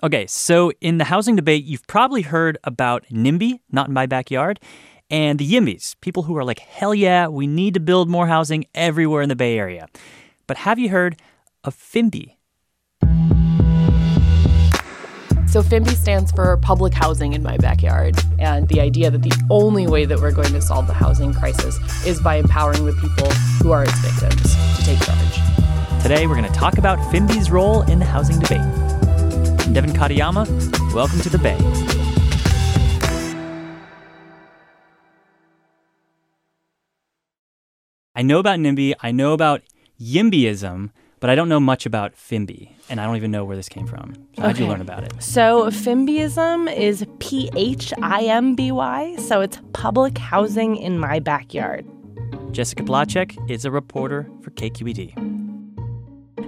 Okay, so in the housing debate, you've probably heard about NIMBY, not in my backyard, and the YIMBYs, people who are like, hell yeah, we need to build more housing everywhere in the Bay Area. But have you heard of PHIMBY? So PHIMBY stands for Public Housing in My Backyard, and the idea that the only way that we're going to solve the housing crisis is by empowering the people who are its victims to take charge. Today, we're going to talk about PHIMBY's role in the housing debate. Devin Katayama. Welcome to the Bay. I know about NIMBY, I know about YIMBYism, but I don't know much about PHIMBY, and I don't even know where this came from. So how'd you learn about it? So, PHIMBYism is P H I M B Y, so it's public housing in my backyard. Jessica Placzek is a reporter for KQED.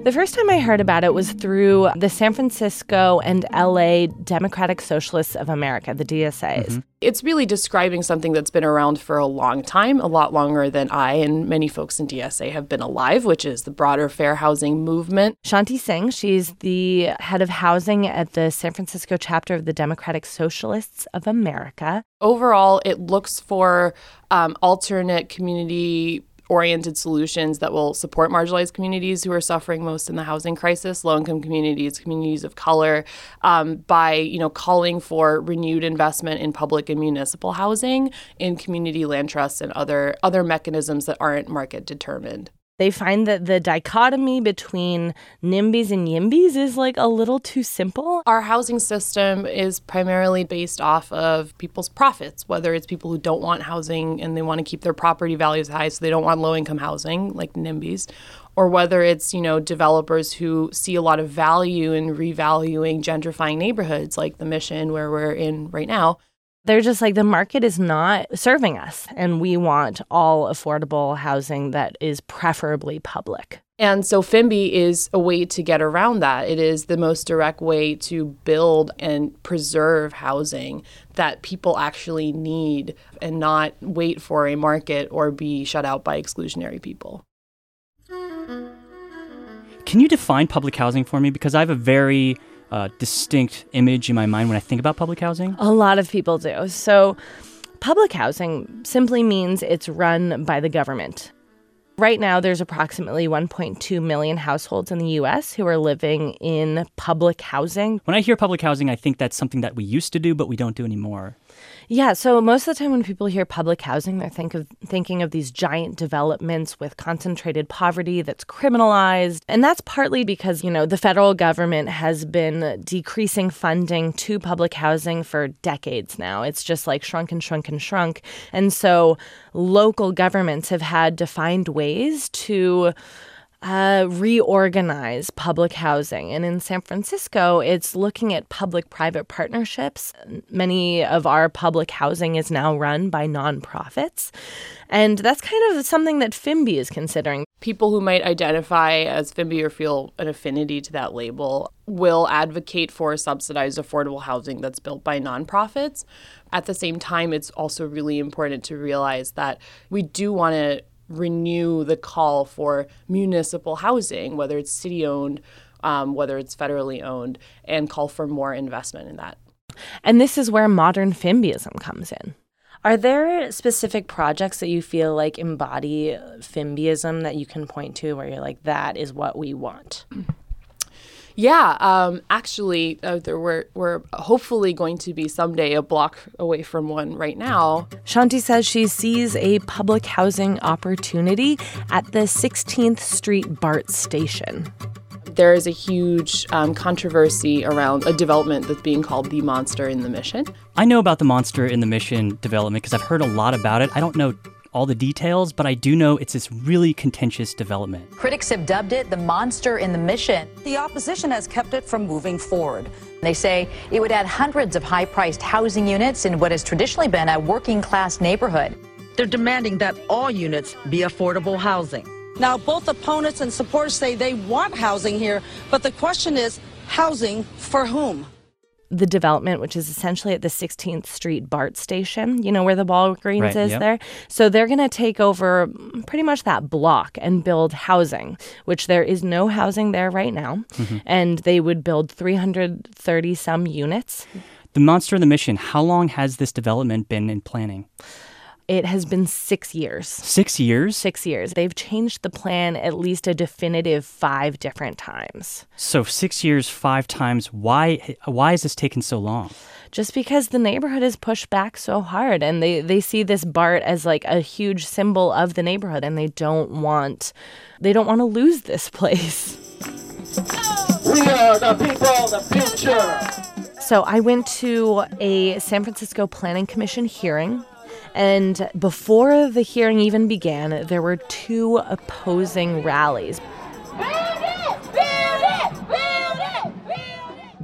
The first time I heard about it was through the San Francisco and LA Democratic Socialists of America, the DSAs. It's really describing something that's been around for a long time, a lot longer than I and many folks in DSA have been alive, which is the broader fair housing movement. Shanti Singh, she's the head of housing at the San Francisco chapter of the Democratic Socialists of America. Overall, it looks for um, alternate community oriented solutions that will support marginalized communities who are suffering most in the housing crisis low income communities communities of color um, by you know calling for renewed investment in public and municipal housing in community land trusts and other other mechanisms that aren't market determined They find that the dichotomy between NIMBYs and YIMBYs is like a little too simple. Our housing system is primarily based off of people's profits, whether it's people who don't want housing and they want to keep their property values high, so they don't want low income housing like NIMBYs, or whether it's, you know, developers who see a lot of value in revaluing gentrifying neighborhoods like the mission where we're in right now. They're just like the market is not serving us, and we want all affordable housing that is preferably public. And so PHIMBY is a way to get around that. It is the most direct way to build and preserve housing that people actually need and not wait for a market or be shut out by exclusionary people. Can you define public housing for me? Because I have a very uh, distinct image in my mind when I think about public housing. A lot of people do. So, public housing simply means it's run by the government. Right now, there's approximately 1.2 million households in the US who are living in public housing. When I hear public housing, I think that's something that we used to do, but we don't do anymore. Yeah, so most of the time when people hear public housing, they're think of, thinking of these giant developments with concentrated poverty that's criminalized. And that's partly because, you know, the federal government has been decreasing funding to public housing for decades now. It's just like shrunk and shrunk and shrunk. And so local governments have had to find ways to uh, reorganize public housing. And in San Francisco, it's looking at public private partnerships. Many of our public housing is now run by nonprofits. And that's kind of something that PHIMBY is considering. People who might identify as PHIMBY or feel an affinity to that label will advocate for subsidized affordable housing that's built by nonprofits. At the same time, it's also really important to realize that we do want to renew the call for municipal housing, whether it's city owned, um, whether it's federally owned, and call for more investment in that. And this is where modern PHIMBYism comes in. Are there specific projects that you feel like embody PHIMBYism that you can point to where you're like, that is what we want? Yeah, um, actually, uh, there were, we're hopefully going to be someday a block away from one right now. Shanti says she sees a public housing opportunity at the 16th Street BART station. there is a huge um, controversy around a development that's being called the monster in the mission. I know about the monster in the mission development because I've heard a lot about it. I don't know all the details, but I do know it's this really contentious development. Critics have dubbed it the monster in the mission. The opposition has kept it from moving forward. They say it would add hundreds of high priced housing units in what has traditionally been a working class neighborhood. They're demanding that all units be affordable housing. Now, both opponents and supporters say they want housing here, but the question is housing for whom? The development, which is essentially at the 16th Street BART station, you know, where the Walgreens Right, is yep. there. So they're going to take over pretty much that block and build housing, which there is no housing there right now. Mm-hmm. And they would build 330 some units. The monster of the mission, how long has this development been in planning? It has been six years. Six years? Six years. They've changed the plan at least a definitive five different times. So six years, five times. Why why is this taking so long? just because the neighborhood is pushed back so hard and they, they see this BART as like a huge symbol of the neighborhood and they don't want they don't want to lose this place. We are the people, the future. So I went to a San Francisco Planning Commission hearing and before the hearing even began, there were two opposing rallies.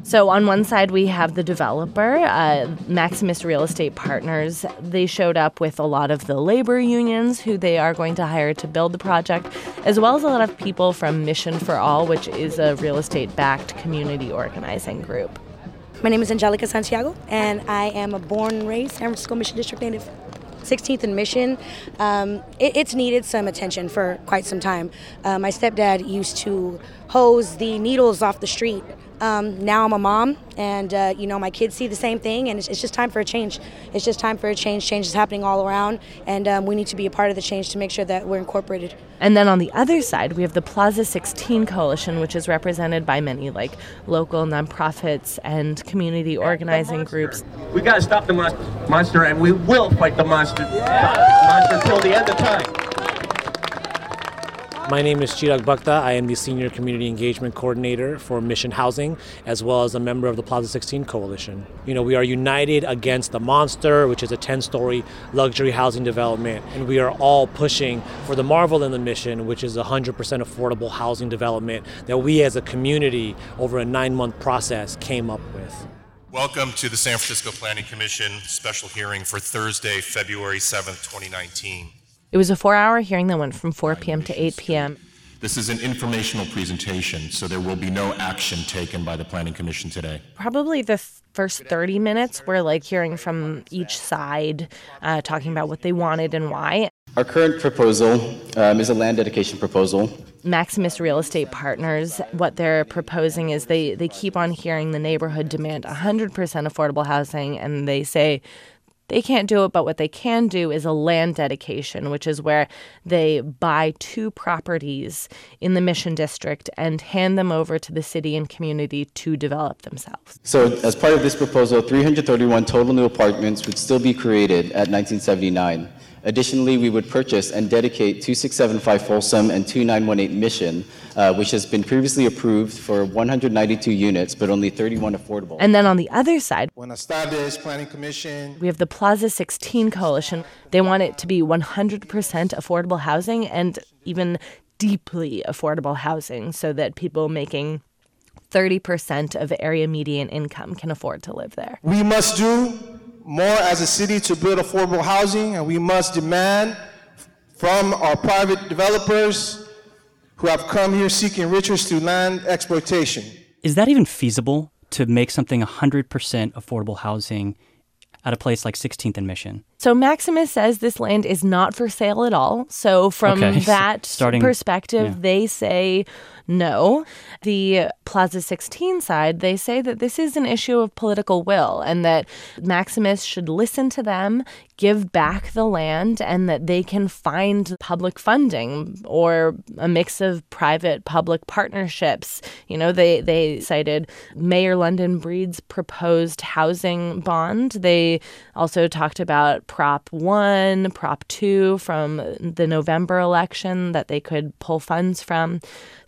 So on one side we have the developer, uh, Maximus Real Estate Partners. They showed up with a lot of the labor unions who they are going to hire to build the project, as well as a lot of people from Mission for All, which is a real estate-backed community organizing group. My name is Angelica Santiago, and I am a born and raised San Francisco Mission District native. 16th and Mission, um, it, it's needed some attention for quite some time. Uh, my stepdad used to hose the needles off the street. Um, now I'm a mom, and uh, you know my kids see the same thing, and it's, it's just time for a change. It's just time for a change. Change is happening all around, and um, we need to be a part of the change to make sure that we're incorporated. And then on the other side, we have the Plaza 16 Coalition, which is represented by many like local nonprofits and community organizing groups. We gotta stop the mon- monster, and we will fight the monster. Monster till the end of time. My name is Chirag Bhakta. I am the Senior Community Engagement Coordinator for Mission Housing, as well as a member of the Plaza 16 Coalition. You know, we are united against the Monster, which is a 10 story luxury housing development, and we are all pushing for the Marvel in the Mission, which is 100% affordable housing development that we as a community, over a nine month process, came up with. Welcome to the San Francisco Planning Commission special hearing for Thursday, February 7th, 2019. It was a four hour hearing that went from 4 p.m. to 8 p.m. This is an informational presentation, so there will be no action taken by the Planning Commission today. Probably the f- first 30 minutes were like hearing from each side, uh, talking about what they wanted and why. Our current proposal um, is a land dedication proposal. Maximus Real Estate Partners, what they're proposing is they, they keep on hearing the neighborhood demand 100% affordable housing, and they say they can't do it, but what they can do is a land dedication, which is where they buy two properties in the Mission District and hand them over to the city and community to develop themselves. So, as part of this proposal, 331 total new apartments would still be created at 1979. Additionally, we would purchase and dedicate 2675 Folsom and 2918 Mission, uh, which has been previously approved for 192 units, but only 31 affordable. And then on the other side, Buenas tardes, Planning Commission. we have the Plaza 16 Coalition. They want it to be 100% affordable housing and even deeply affordable housing so that people making 30% of area median income can afford to live there. We must do more as a city to build affordable housing, and we must demand from our private developers who have come here seeking riches through land exploitation. Is that even feasible to make something 100% affordable housing at a place like 16th and Mission? So Maximus says this land is not for sale at all. So from Okay, that starting- perspective, yeah. they say no. The Plaza 16 side, they say that this is an issue of political will and that Maximus should listen to them, give back the land, and that they can find public funding or a mix of private public partnerships. You know, they, they cited Mayor London Breed's proposed housing bond. They also talked about Prop 1, Prop 2 from the November election that they could pull funds from.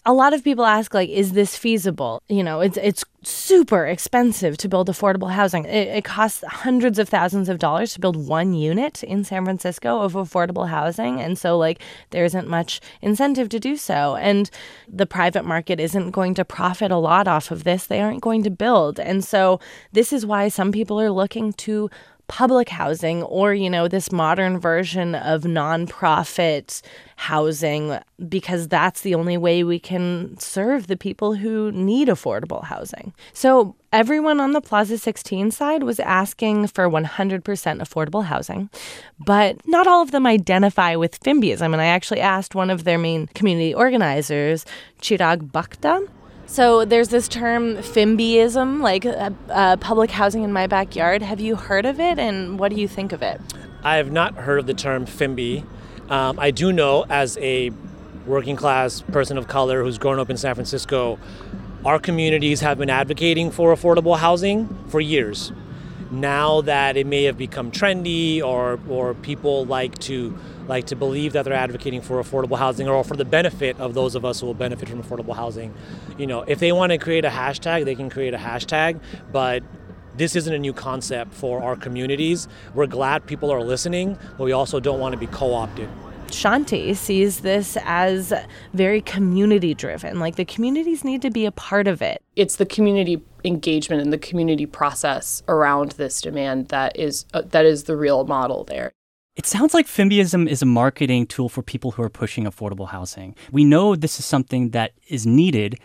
A lot of people ask like is this feasible? You know it's it's super expensive to build affordable housing. It, it, costs hundreds of thousands of dollars to build one unit in san francisco of affordable housing. And so like there isn't much incentive to do so. And the private market isn't going to profit a lot off of this. They aren't going to build. And so this is why some people are looking to public housing or, you know, this modern version of nonprofit housing because that's the only way we can serve the people who need affordable housing. So, everyone on the Plaza 16 side was asking for 100% affordable housing, but not all of them identify with PHIMBYism. And I actually asked one of their main community organizers, Chirag Bhakta, so there's this term PHIMBYism, like uh, uh, public housing in my backyard. Have you heard of it, and what do you think of it? I have not heard of the term PHIMBY. Um, I do know, as a working class person of color who's grown up in San Francisco, our communities have been advocating for affordable housing for years. Now that it may have become trendy, or or people like to like to believe that they're advocating for affordable housing or for the benefit of those of us who will benefit from affordable housing. You know, if they want to create a hashtag, they can create a hashtag, but this isn't a new concept for our communities. We're glad people are listening, but we also don't want to be co opted. Shanti sees this as very community driven. Like the communities need to be a part of it. It's the community engagement in the community process around this demand that is uh, that is the real model there. It sounds like PHIMBYism is a marketing tool for people who are pushing affordable housing. We know this is something that is needed,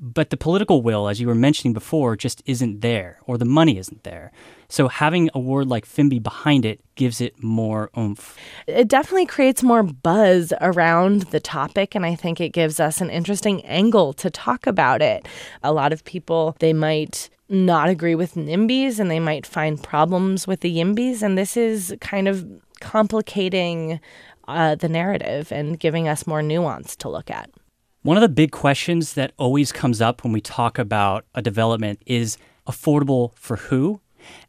but the political will, as you were mentioning before, just isn't there, or the money isn't there. So having a word like PHIMBY behind it gives it more oomph. It definitely creates more buzz around the topic, and I think it gives us an interesting angle to talk about it. A lot of people, they might not agree with NIMBYs and they might find problems with the YIMBYs, and this is kind of complicating uh, the narrative and giving us more nuance to look at. One of the big questions that always comes up when we talk about a development is affordable for who?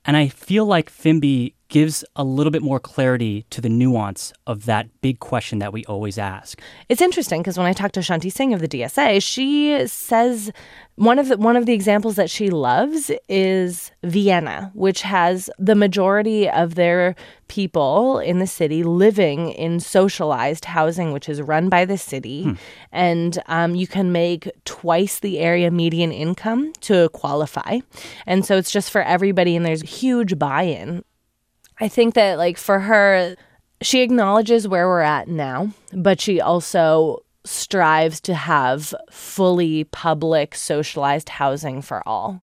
And I feel like PHIMBY gives a little bit more clarity to the nuance of that big question that we always ask. It's interesting because when I talked to Shanti Singh of the DSA, she says one of the one of the examples that she loves is Vienna, which has the majority of their people in the city living in socialized housing, which is run by the city, hmm. and um, you can make twice the area median income to qualify, and so it's just for everybody, and there's huge buy-in I think that, like, for her, she acknowledges where we're at now, but she also strives to have fully public socialized housing for all.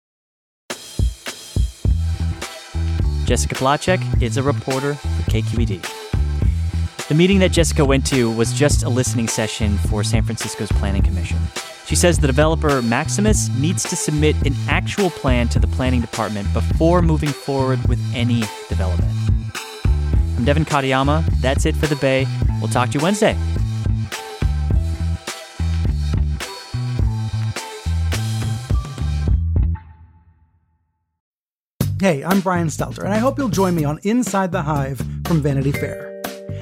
Jessica Placzek is a reporter for KQED. The meeting that Jessica went to was just a listening session for San Francisco's Planning Commission. She says the developer Maximus needs to submit an actual plan to the planning department before moving forward with any development. I'm Devin Katayama. That's it for the Bay. We'll talk to you Wednesday. Hey, I'm Brian Stelter, and I hope you'll join me on Inside the Hive from Vanity Fair.